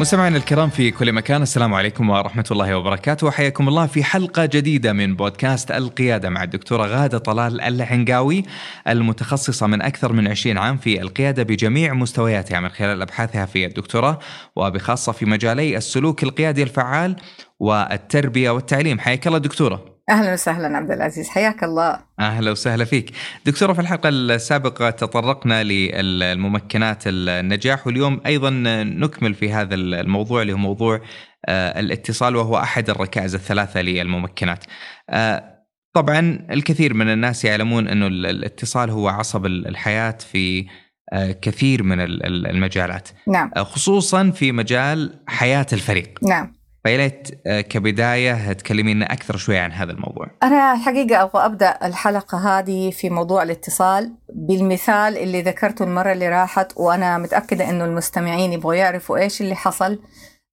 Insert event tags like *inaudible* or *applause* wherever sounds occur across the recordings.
مستمعينا الكرام في كل مكان السلام عليكم ورحمة الله وبركاته. وحياكم الله في حلقة جديدة من بودكاست القيادة مع الدكتورة غادة طلال العنقاوي المتخصصة من أكثر من 20 عام في القيادة بجميع مستوياتها من خلال أبحاثها في الدكتوراه وبخاصة في مجالي السلوك القيادي الفعال والتربية والتعليم. حياك الله دكتورة. أهلا وسهلا عبد العزيز. حياك الله. أهلا وسهلا فيك. دكتوره في الحلقة السابقة تطرقنا للممكنات النجاح واليوم أيضا نكمل في هذا الموضوع اللي هو موضوع آه، الاتصال وهو أحد الركائز الثلاثة للممكنات. آه، طبعا الكثير من الناس يعلمون إنه الاتصال هو عصب الحياة في آه، كثير من المجالات. نعم. خصوصا في مجال حياة الفريق. نعم. فيليت آه، كبداية تكلمينا أكثر شوي عن هذا الموضوع. أنا حقيقة أبغى أبدأ الحلقة هذه في موضوع الاتصال بالمثال اللي ذكرته المرة اللي راحت وأنا متأكدة إنه المستمعين يبغوا يعرفوا إيش اللي حصل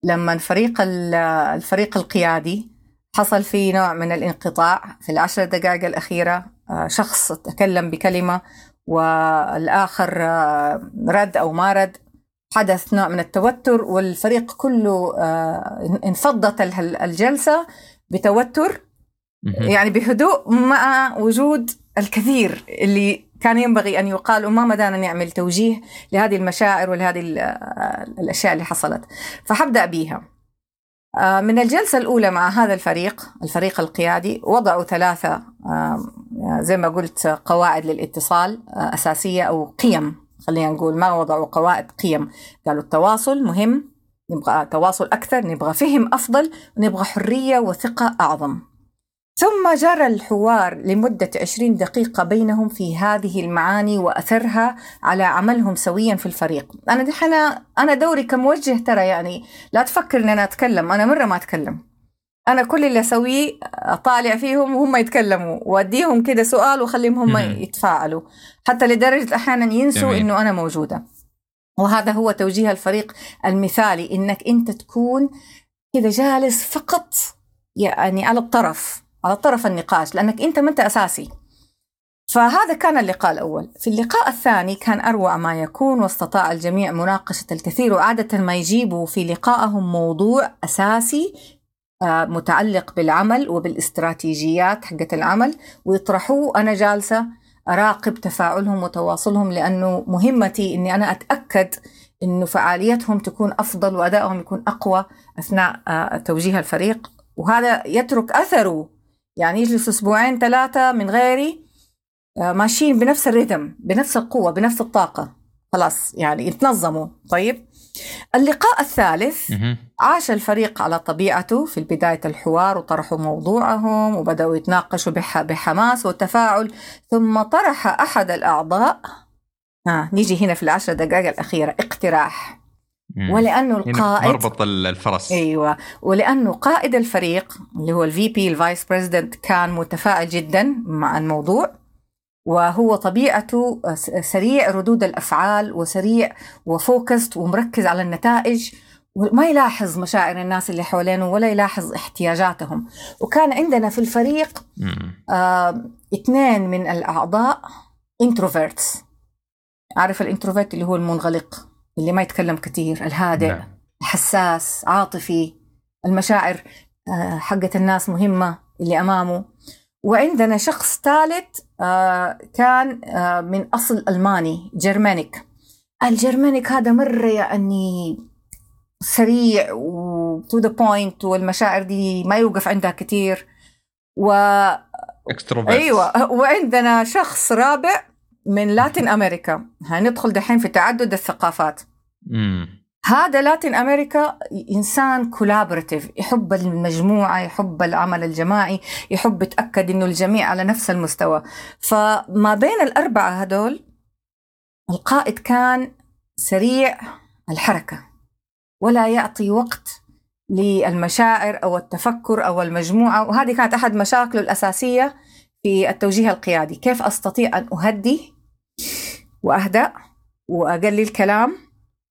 لما فريق الفريق القيادي حصل فيه نوع من الانقطاع في العشر دقائق الأخيرة آه، شخص تكلم بكلمة والآخر آه، رد أو ما رد حدث نوع من التوتر والفريق كله آه، انفضت الجلسة بتوتر يعني بهدوء مع وجود الكثير اللي كان ينبغي أن يقال وما مدانا نعمل توجيه لهذه المشاعر ولهذه آه، الأشياء اللي حصلت. فحبدأ بيها. آه، من الجلسة الأولى مع هذا الفريق الفريق القيادي وضعوا ثلاثة زي ما قلت قواعد للاتصال أساسية أو قيم. خلينا نقول ما وضعوا قواعد قيم. قالوا التواصل مهم نبغى تواصل أكثر نبغى فهم أفضل نبغى حرية وثقة أعظم. ثم جرى الحوار لمدة عشرين دقيقة بينهم في هذه المعاني وأثرها على عملهم سويا في الفريق. أنا دحين أنا دوري كموجه ترى يعني لا تفكر أن أنا أتكلم أنا مرة ما أتكلم. أنا كل اللي أسويه أطالع فيهم وهم يتكلموا وأديهم كده سؤال وأخليهم هم يتفاعلوا. حتى لدرجة أحيانا ينسوا إنه أنا موجودة. وهذا هو توجيه الفريق المثالي إنك أنت تكون كذا جالس فقط يعني على الطرف على طرف النقاش لأنك أنت ما أنت أساسي. فهذا كان اللقاء الأول. في اللقاء الثاني كان أروع ما يكون واستطاع الجميع مناقشة الكثير وعادة ما يجيبوا في لقائهم موضوع أساسي متعلق بالعمل وبالاستراتيجيات حقت العمل ويطرحوه. أنا جالسة أراقب تفاعلهم وتواصلهم لأنه مهمتي أني أنا أتأكد أنه فعاليتهم تكون أفضل وأدائهم يكون أقوى أثناء آه، توجيه الفريق. وهذا يترك أثره. يعني يجلس أسبوعين ثلاثة من غيري آه، ماشيين بنفس الريتم بنفس القوة بنفس الطاقة. خلاص يعني يتنظموا. طيب؟ اللقاء الثالث. عاش الفريق على طبيعته في بداية الحوار وطرحوا موضوعهم وبدأوا يتناقشوا بحماس وتفاعل ثم طرح أحد الأعضاء. آه نيجي هنا في العشر دقائق الأخيرة اقتراح. ولأنه القائد مربط الفرس. أيوه. ولأنه قائد الفريق اللي هو ال VP ال vice president كان متفاعل جدا مع الموضوع. وهو طبيعته سريع ردود الأفعال وسريع و focused ومركز على النتائج. وما يلاحظ مشاعر الناس اللي حوالينه ولا يلاحظ احتياجاتهم. وكان عندنا في الفريق آه اثنين من الأعضاء introverts عارف ال introvert اللي هو المنغلق اللي ما يتكلم كثير الهادئ نعم. حساس عاطفي. المشاعر آه حقت الناس مهمة اللي أمامه. وعندنا شخص ثالث آه كان آه من أصل ألماني Germanic. ال Germanic هذا مرة يعني سريع و to the point والمشاعر دي ما يوقف عندها كثير و أيوه وعندنا شخص رابع من لاتين أمريكا. هندخل دحين في تعدد الثقافات. مم. هذا لاتين أمريكا إنسان كولابوريتيف يحب المجموعة يحب العمل الجماعي يحب يتأكد إنه الجميع على نفس المستوى. فما بين الأربعة هدول القائد كان سريع الحركة ولا يعطي وقت للمشاعر أو التفكر أو المجموعة. وهذه كانت أحد مشاكله الأساسية في التوجيه القيادي. كيف أستطيع أن أهدي وأهدأ وأقلل كلام؟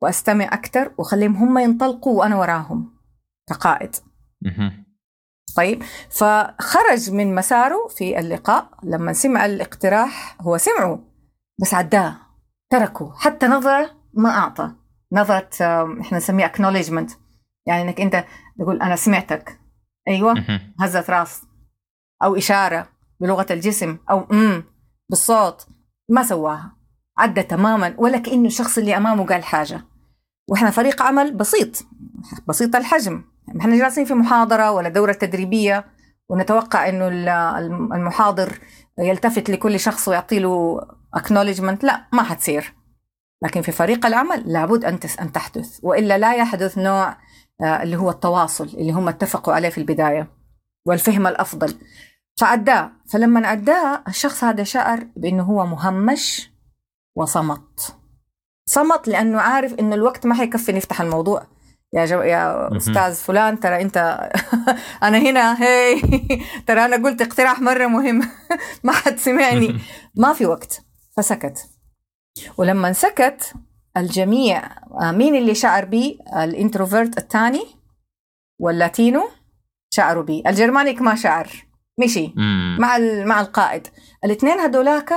وأستمع أكثر وأخليهم هم ينطلقوا وأنا وراهم. كقائد. طيب فخرج من مساره في اللقاء. لما سمع الاقتراح هو سمعه بس عداه تركه حتى نظرة ما أعطى. نظرة إحنا نسميها acknowledgement. يعني إنك أنت تقول أنا سمعتك. أيوه هزت راس. أو إشارة بلغة الجسم. أو امم بالصوت. ما سواها. عدى تماما ولا كانه الشخص اللي أمامه قال حاجة. وإحنا فريق عمل بسيط بسيط الحجم. إحنا جالسين في محاضرة ولا دورة تدريبية ونتوقع إنه المحاضر يلتفت لكل شخص ويعطي له acknowledgement. لا ما حتصير. لكن في فريق العمل لابد أن أن تحدث. وإلا لا يحدث نوع آه، اللي هو التواصل اللي هم اتفقوا عليه في البداية والفهم الأفضل. فأداه. فلما أداه الشخص هذا شعر بأنه هو مهمش وصمت. صمت لأنه عارف أنه الوقت ما حيكفي نفتح الموضوع. يا جو يا أستاذ فلان ترى أنت *laughs* أنا هنا هي *laughs* ترى أنا قلت اقتراح مرة مهم. *laughs* ما حد سمعني. ما في وقت. فسكت. ولما سكت الجميع آه، مين اللي شعر بي؟ ال introvert الثاني وال Latino شعروا بي. ال Germanic ما شعر. مشي. مع مع القائد. الاثنين هذولاك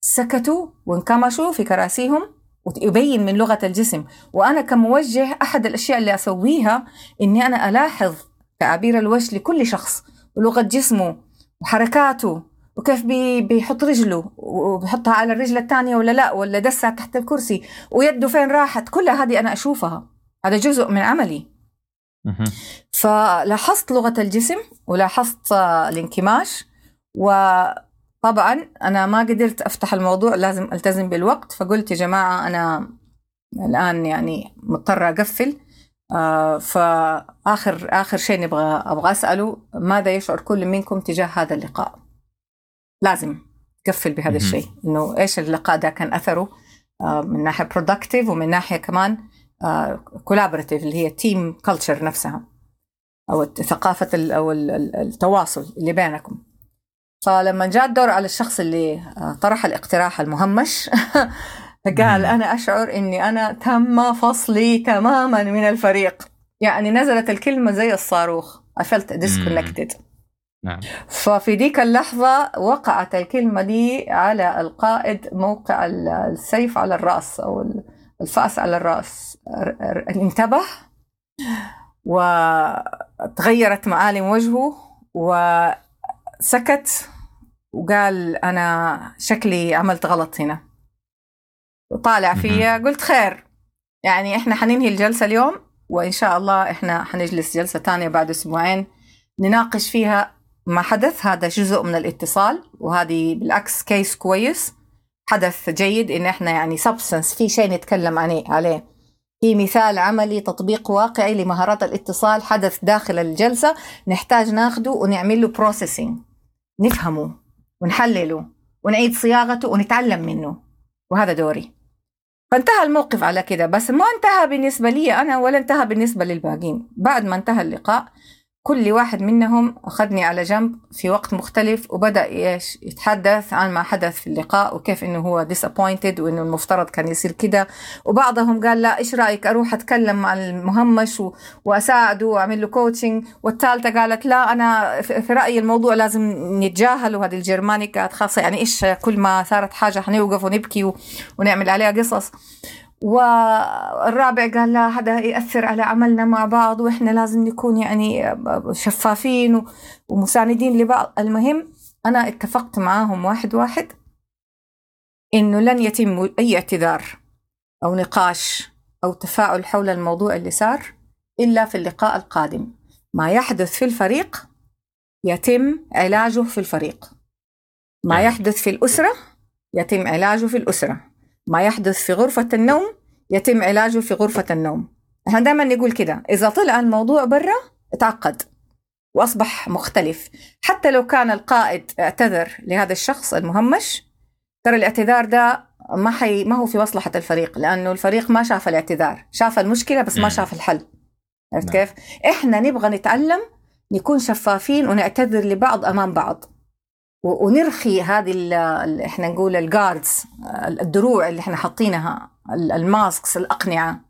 سكتوا وانكمشوا في كراسيهم. ويبين من لغة الجسم. وأنا كموجه أحد الأشياء اللي أسويها إني أنا ألاحظ تعابير الوجه لكل شخص ولغة جسمه وحركاته وكيف بي بيحط رجله وبيحطها على الرجل الثانية ولا لا ولا دسها تحت الكرسي ويده فين راحت. كلها هذه أنا أشوفها. هذا جزء من عملي. فلاحظت لغة الجسم ولاحظت الانكماش وطبعا أنا ما قدرت أفتح الموضوع لازم ألتزم بالوقت. فقلت يا جماعة أنا الآن يعني مضطرة أقفل. آه فآخر آخر شيء نبغى أبغى أسأله ماذا يشعر كل منكم تجاه هذا اللقاء؟ لازم تقفل بهذا الشيء إنه إيش اللقاء ده كان أثره؟ آه، من ناحية productive ومن ناحية كمان collaborative آه، اللي هي team culture نفسها أو ثقافه أو التواصل اللي بينكم. فلما جاء الدور على الشخص اللي آه، طرح الاقتراح المهمش *laughs* قال أنا أشعر إني أنا تم فصلي تماما من الفريق. يعني نزلت الكلمة زي الصاروخ. I felt disconnected. نعم. ففي ديك اللحظة وقعت الكلمة دي على القائد موقع السيف على الرأس أو الفأس على الرأس. انتبه. وتغيرت معالم وجهه. وسكت وقال أنا شكلي عملت غلط هنا. وطالع فيا قلت خير. يعني إحنا حننهي الجلسة اليوم وإن شاء الله إحنا حنجلس جلسة تانية بعد أسبوعين نناقش فيها ما حدث. هذا جزء من الاتصال وهذه بالعكس case كويس. حدث جيد إن إحنا يعني substance في شيء نتكلم عليه عليه. في مثال عملي تطبيق واقعي لمهارات الاتصال حدث داخل الجلسة. نحتاج ناخده ونعمل له processing نفهمه ونحلله ونعيد صياغته ونتعلم منه. وهذا دوري. فانتهى الموقف على كده. بس ما انتهى بالنسبة لي أنا ولا انتهى بالنسبة للباقين بعد ما انتهى اللقاء كل واحد منهم أخذني على جنب في وقت مختلف وبدأ إيش يتحدث عن ما حدث في اللقاء وكيف إنه هو disappointed وإنه المفترض كان يصير كده وبعضهم قال لا إيش رأيك أروح أتكلم مع المهمش. وأساعده وأعمل له كوتشنج والثالثة قالت لا أنا في رأيي الموضوع لازم نتجاهل وهذه الجرماني كانت خاصة يعني إيش كل ما صارت حاجة حنوقف ونبكي. ونعمل عليها قصص والرابع قال لا هذا يأثر على عملنا مع بعض وإحنا لازم نكون يعني شفافين ومساندين لبعض. المهم أنا اتفقت معاهم واحد واحد إنه لن يتم أي اعتذار أو نقاش أو تفاعل حول الموضوع اللي صار إلا في اللقاء القادم. ما يحدث في الفريق يتم علاجه في الفريق. ما نعم. يحدث في الأسرة يتم علاجه في الأسرة. ما يحدث في غرفة النوم يتم علاجه في غرفة النوم. إحنا دائما نقول كده إذا طلع الموضوع برا اتعقد وأصبح مختلف. حتى لو كان القائد اعتذر لهذا الشخص المهمش ترى الاعتذار ده ما حي ما هو في مصلحة الفريق لأنه الفريق ما شاف الاعتذار. شاف المشكلة بس ما شاف الحل. عرفت نعم. كيف؟ إحنا نبغى نتعلم نكون شفافين ونعتذر لبعض أمام بعض. ونرخي هذه إحنا نقول الجاردز الدروع اللي إحنا حاطينها الماسكس الأقنعة.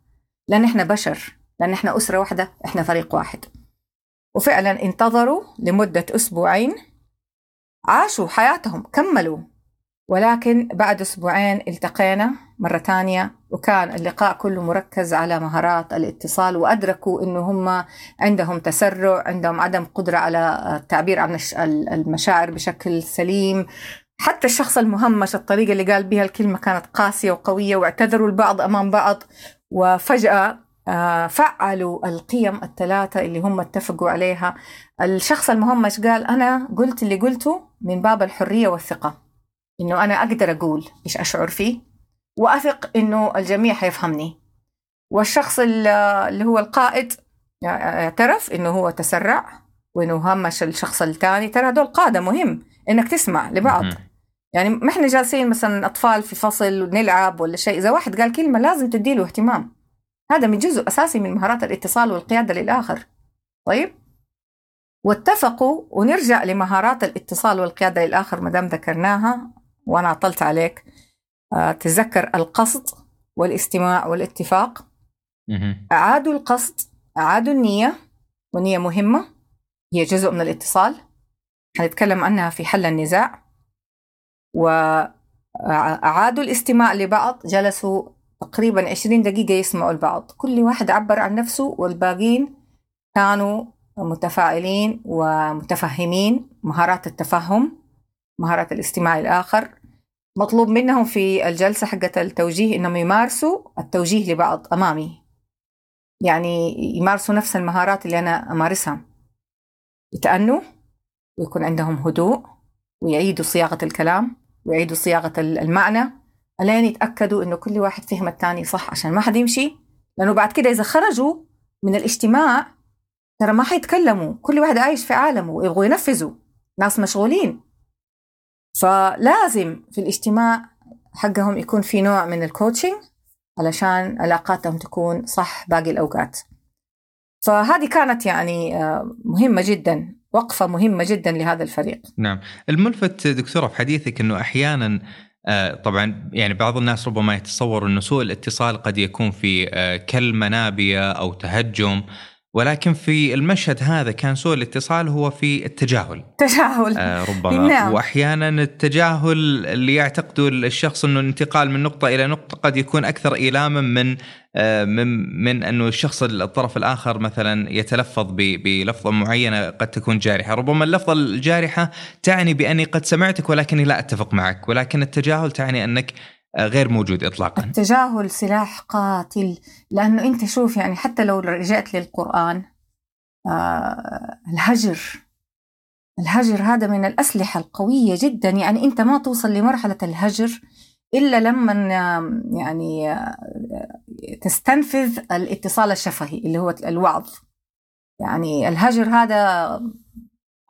لأن إحنا بشر لأن إحنا أسرة واحدة إحنا فريق واحد. وفعلا انتظروا لمدة أسبوعين. عاشوا حياتهم كملوا. ولكن بعد أسبوعين التقينا مرة ثانية وكان اللقاء كله مركز على مهارات الاتصال وأدركوا إنه هم عندهم تسرع عندهم عدم قدرة على التعبير عن المشاعر بشكل سليم. حتى الشخص المهمش الطريقة اللي قال بها الكلمة كانت قاسية وقوية واعتذروا البعض أمام بعض وفجأة آه، فعلوا القيم الثلاثة اللي هم اتفقوا عليها. الشخص المهمش قال أنا قلت اللي قلته من باب الحرية والثقة إنه أنا أقدر أقول إيش أشعر فيه. وأثق إنه الجميع حيفهمني. والشخص اللي هو القائد اعترف إنه هو تسرع وإنه همش الشخص الثاني. ترى هدول قادة مهم إنك تسمع لبعض. يعني ما إحنا جالسين مثلا أطفال في فصل ونلعب ولا شيء. إذا واحد قال كلمة لازم تديله اهتمام. هذا من جزء أساسي من مهارات الاتصال والقيادة للآخر. طيب؟ واتفقوا ونرجع لمهارات الاتصال والقيادة للآخر ما دام ذكرناها وأنا عطلت عليك. تذكر القصد والاستماع والاتفاق. أعادوا القصد أعادوا النية والنية مهمة هي جزء من الاتصال. حنتكلم عنها في حل النزاع. وأعادوا الاستماع لبعض جلسوا تقريبا 20 دقيقة يسمعوا البعض. كل واحد عبر عن نفسه والباقين كانوا متفاعلين ومتفهمين. مهارات التفهم مهارات الاستماع الآخر. مطلوب منهم في الجلسة حقة التوجيه إنهم يمارسوا التوجيه لبعض أمامي. يعني يمارسوا نفس المهارات اللي أنا أمارسها. يتأنوا ويكون عندهم هدوء ويعيدوا صياغة الكلام ويعيدوا صياغة المعنى ألين يتأكدوا إنه كل واحد فهم الثاني صح عشان ما حد يمشي. لأنه بعد كده إذا خرجوا من الاجتماع ترى ما حيتكلموا كل واحد عايش في عالمه ويبغوا ينفذوا. ناس مشغولين. فلازم في الاجتماع حقهم يكون في نوع من الكوتشنج علشان علاقاتهم تكون صح باقي الأوقات. فهذه كانت يعني آه، مهمة جدا وقفة مهمة جدا لهذا الفريق. نعم. الملفت دكتورة في حديثك أنه أحيانا آه، طبعا يعني بعض الناس ربما يتصور أنه سوء الاتصال قد يكون في آه، كلمة نابية أو تهجم. ولكن في المشهد هذا كان سوء الاتصال هو في التجاهل. تجاهل. آه ربما. نعم. وأحيانا التجاهل اللي يعتقده الشخص إنه الانتقال من نقطة إلى نقطة قد يكون أكثر إيلاما من آه من من انه الشخص الطرف الآخر مثلا يتلفظ بلفظة معينة قد تكون جارحة، ربما اللفظة الجارحة تعني بأني قد سمعتك ولكني لا أتفق معك، ولكن التجاهل تعني أنك غير موجود اطلاقا. التجاهل سلاح قاتل لأنه أنت شوف يعني حتى لو رجعت للقرآن آه الهجر الهجر هذا من الأسلحة القوية جدا. يعني أنت ما توصل لمرحلة الهجر إلا لما يعني تستنفذ الاتصال الشفهي اللي هو الوعظ. يعني الهجر هذا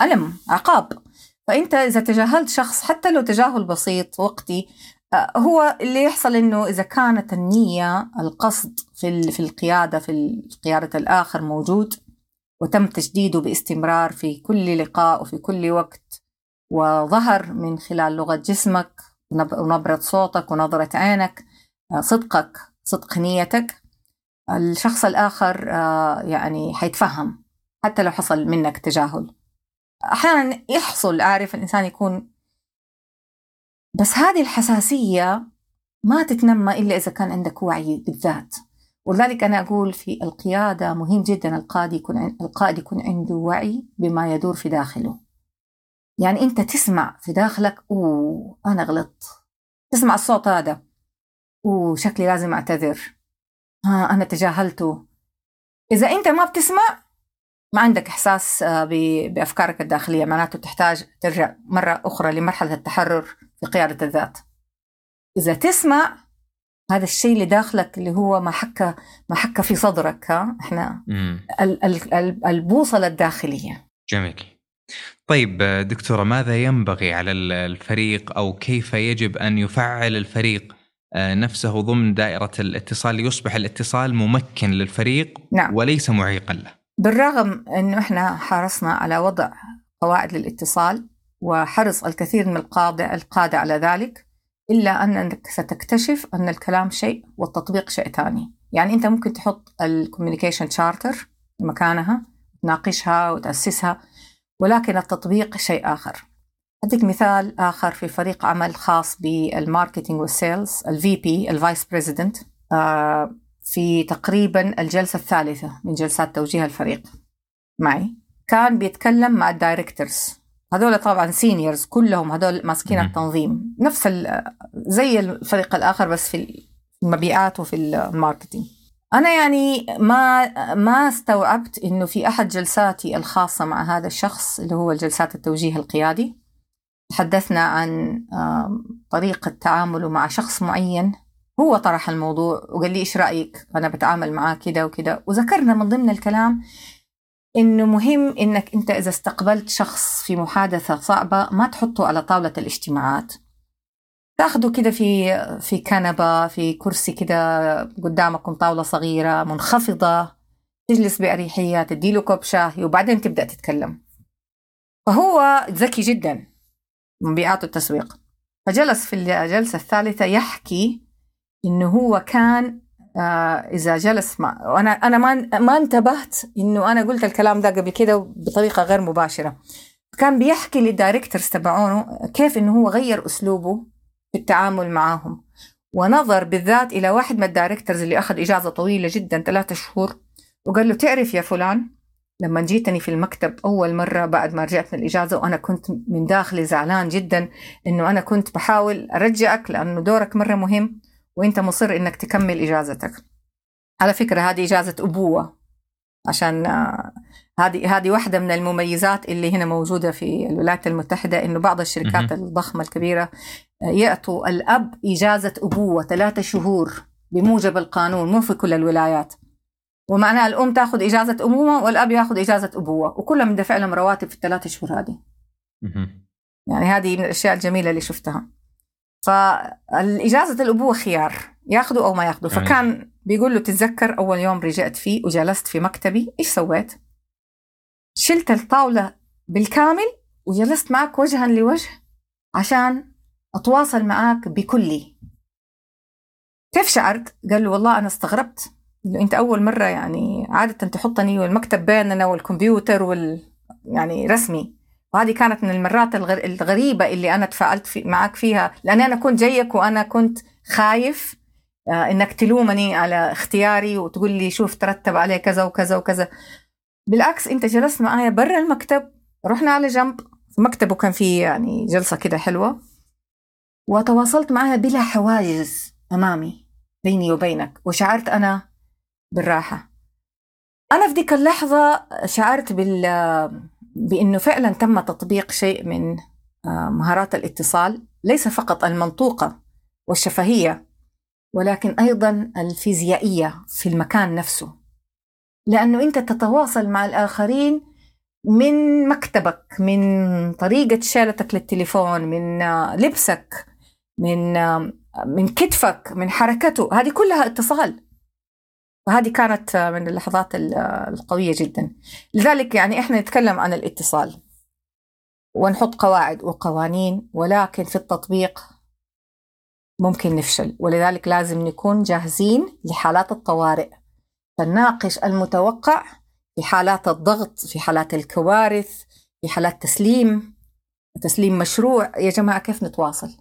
ألم عقاب. فأنت إذا تجاهلت شخص حتى لو تجاهل بسيط وقتي هو اللي يحصل إنه إذا كانت النية القصد في في القيادة في قيادة الآخر موجود وتم تجديده باستمرار في كل لقاء وفي كل وقت وظهر من خلال لغة جسمك ونبرة صوتك ونظرة عينك آه، صدقك صدق نيتك الشخص الآخر آه، يعني حيتفهم حتى لو حصل منك تجاهل. أحيانا يحصل اعرف الإنسان يكون بس هذه الحساسية ما تتنمى إلا إذا كان عندك وعي بالذات. ولذلك أنا أقول في القيادة مهم جدا القائد يكون القائد يكون عنده وعي بما يدور في داخله. يعني أنت تسمع في داخلك أوه أنا غلطت. تسمع الصوت هذا أوه شكلي لازم أعتذر. ها أنا تجاهلته. إذا أنت ما بتسمع ما عندك إحساس آه، بأفكارك الداخلية. معناته تحتاج ترجع مرة أخرى لمرحلة التحرر. في قيادة الذات. إذا تسمع هذا الشيء اللي داخلك اللي هو ما حكى ما حكى في صدرك ها؟ إحنا ال ال البوصلة الداخلية. جميل. طيب دكتورة ماذا ينبغي على الفريق أو كيف يجب أن يفعل الفريق آه، نفسه ضمن دائرة الاتصال؟ ليصبح الاتصال ممكن للفريق نعم. وليس معيقا له. بالرغم إنه إحنا حرصنا على وضع قواعد للاتصال وحرص الكثير من القادة القادة على ذلك إلا أنك ستكتشف أن الكلام شيء والتطبيق شيء ثاني. يعني أنت ممكن تحط ال communication charter مكانها تناقشها وتأسسها ولكن التطبيق شيء آخر. أديك مثال آخر في فريق عمل خاص بال marketing وال sales ال VP ال vice president في تقريبا الجلسة الثالثة من جلسات توجيه الفريق. معي؟ كان بيتكلم مع ال directors هذول طبعا seniors كلهم هذول ماسكين التنظيم. نفس زي الفريق الآخر بس في المبيعات وفي الماركتينج. أنا يعني ما ما استوعبت إنه في أحد جلساتي الخاصة مع هذا الشخص اللي هو جلسات التوجيه القيادي. تحدثنا عن طريقة تعامله مع شخص معين. هو طرح الموضوع وقال لي إيش رأيك؟ أنا بتعامل معاه كده وكده. وذكرنا من ضمن الكلام إنه مهم إنك أنت إذا استقبلت شخص في محادثة صعبة ما تحطه على طاولة الاجتماعات. تاخده كده في في كنبة في كرسي كده قدامكم طاولة صغيرة منخفضة تجلس بأريحية تديله كوب شاي وبعدين تبدأ تتكلم. فهو ذكي جدا مبيعات التسويق. فجلس في الجلسة الثالثة يحكي إنه هو كان آه إذا جلس مع وأنا أنا ما ما انتبهت إنه أنا قلت الكلام ده قبل كده بطريقة غير مباشرة. كان بيحكي لل directors تبعونه كيف إنه هو غير أسلوبه في التعامل معهم ونظر بالذات إلى واحد من ال directors اللي أخذ إجازة طويلة جدا ثلاثة شهور وقال له تعرف يا فلان لما جيتني في المكتب أول مرة بعد ما رجعت من الإجازة وأنا كنت من داخلي زعلان جدا إنه أنا كنت بحاول أرجعك لأنه دورك مرة مهم. وأنت مصر إنك تكمل إجازتك. على فكرة هذه إجازة أبوة. عشان هذه هذه واحدة من المميزات اللي هنا موجودة في الولايات المتحدة إنه بعض الشركات الضخمة الكبيرة يعطوا الأب إجازة أبوة ثلاثة شهور بموجب القانون مو في كل الولايات. ومعناها الأم تاخذ إجازة أمومة والأب ياخذ إجازة أبوة وكلهم مندفع لهم رواتب في الثلاث شهور هذه. يعني هذه من الأشياء الجميلة اللي شفتها. فالإجازة الأبوة خيار ياخذوا أو ما ياخذوا فكان بيقول له تتذكر أول يوم رجعت فيه وجلست في مكتبي إيش سويت؟ شلت الطاولة بالكامل وجلست معك وجها لوجه عشان أتواصل معك بكلي. كيف شعرت؟ قال له والله أنا استغربت. إنه أنت أول مرة يعني عادة تحطني والمكتب بيننا والكمبيوتر وال يعني رسمي. وهذه كانت من المرات الغريبة اللي أنا تفاعلت في معك فيها. لأني أنا كنت جايك وأنا كنت خايف آه إنك تلومني على اختياري وتقول لي شوف ترتب عليه كذا وكذا وكذا. بالعكس أنت جلست معايا برا المكتب رحنا على جنب. في مكتبه كان في يعني جلسة كده حلوة. وتواصلت معها بلا حواجز أمامي بيني وبينك. وشعرت أنا بالراحة. أنا في ذيك اللحظة شعرت بال بأنه فعلا تم تطبيق شيء من مهارات الاتصال ليس فقط المنطوقة والشفهية ولكن أيضا الفيزيائية في المكان نفسه. لأنه أنت تتواصل مع الآخرين من مكتبك من طريقة شالتك للتليفون من لبسك من من كتفك من حركته. هذه كلها اتصال. وهذه كانت من اللحظات القوية جدا. لذلك يعني إحنا نتكلم عن الاتصال. ونحط قواعد وقوانين ولكن في التطبيق ممكن نفشل. ولذلك لازم نكون جاهزين لحالات الطوارئ. فنناقش المتوقع في حالات الضغط في حالات الكوارث في حالات تسليم. تسليم مشروع. يا جماعة كيف نتواصل؟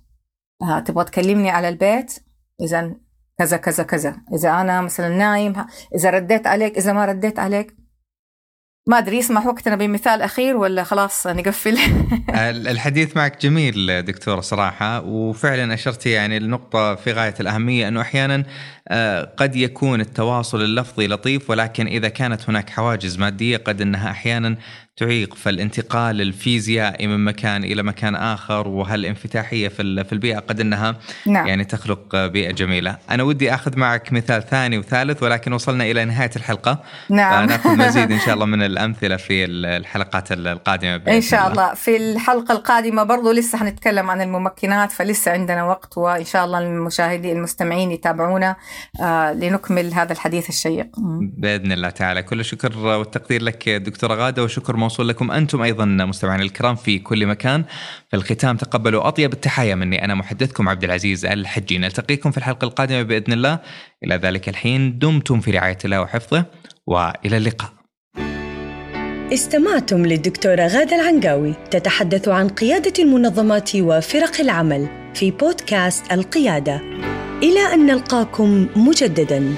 آه تبغى تكلمني على البيت؟ إذا كذا كذا كذا. إذا أنا مثلا نايم إذا رديت عليك إذا ما رديت عليك ما أدري يسمح وقتنا بمثال أخير ولا خلاص نقفل؟ *laughs* الحديث معك جميل دكتوره صراحة وفعلا اشرتي يعني النقطه في غاية الأهمية أنه أحيانا قد يكون التواصل اللفظي لطيف ولكن إذا كانت هناك حواجز مادية قد أنها أحيانا تعيق فالانتقال الفيزيائي من مكان إلى مكان آخر وهالانفتاحية في في البيئة قد أنها نعم. يعني تخلق بيئة جميلة. أنا ودي أخذ معك مثال ثاني وثالث ولكن وصلنا إلى نهاية الحلقة. نعم. فناخذ مزيد إن شاء الله من *laughs* الأمثلة في الحلقات القادمة بإذن إن شاء الله. الله. في الحلقة القادمة برضو لسه حنتكلم عن الممكنات فلسه عندنا وقت وإن شاء الله المشاهدين المستمعين يتابعونا آه لنكمل هذا الحديث الشيق. بإذن الله تعالى. كل الشكر والتقدير لك دكتوره غادة وشكر موصول لكم أنتم أيضا مستمعينا الكرام في كل مكان. في الختام تقبلوا أطيب التحايا مني أنا محدثكم عبد العزيز الحجي. نلتقيكم في الحلقة القادمة بإذن الله. إلى ذلك الحين دمتم في رعاية الله وحفظه وإلى اللقاء. استمعتم للدكتورة غادة العنقاوي تتحدث عن قيادة المنظمات وفرق العمل في بودكاست القيادة. إلى أن نلقاكم مجدداً.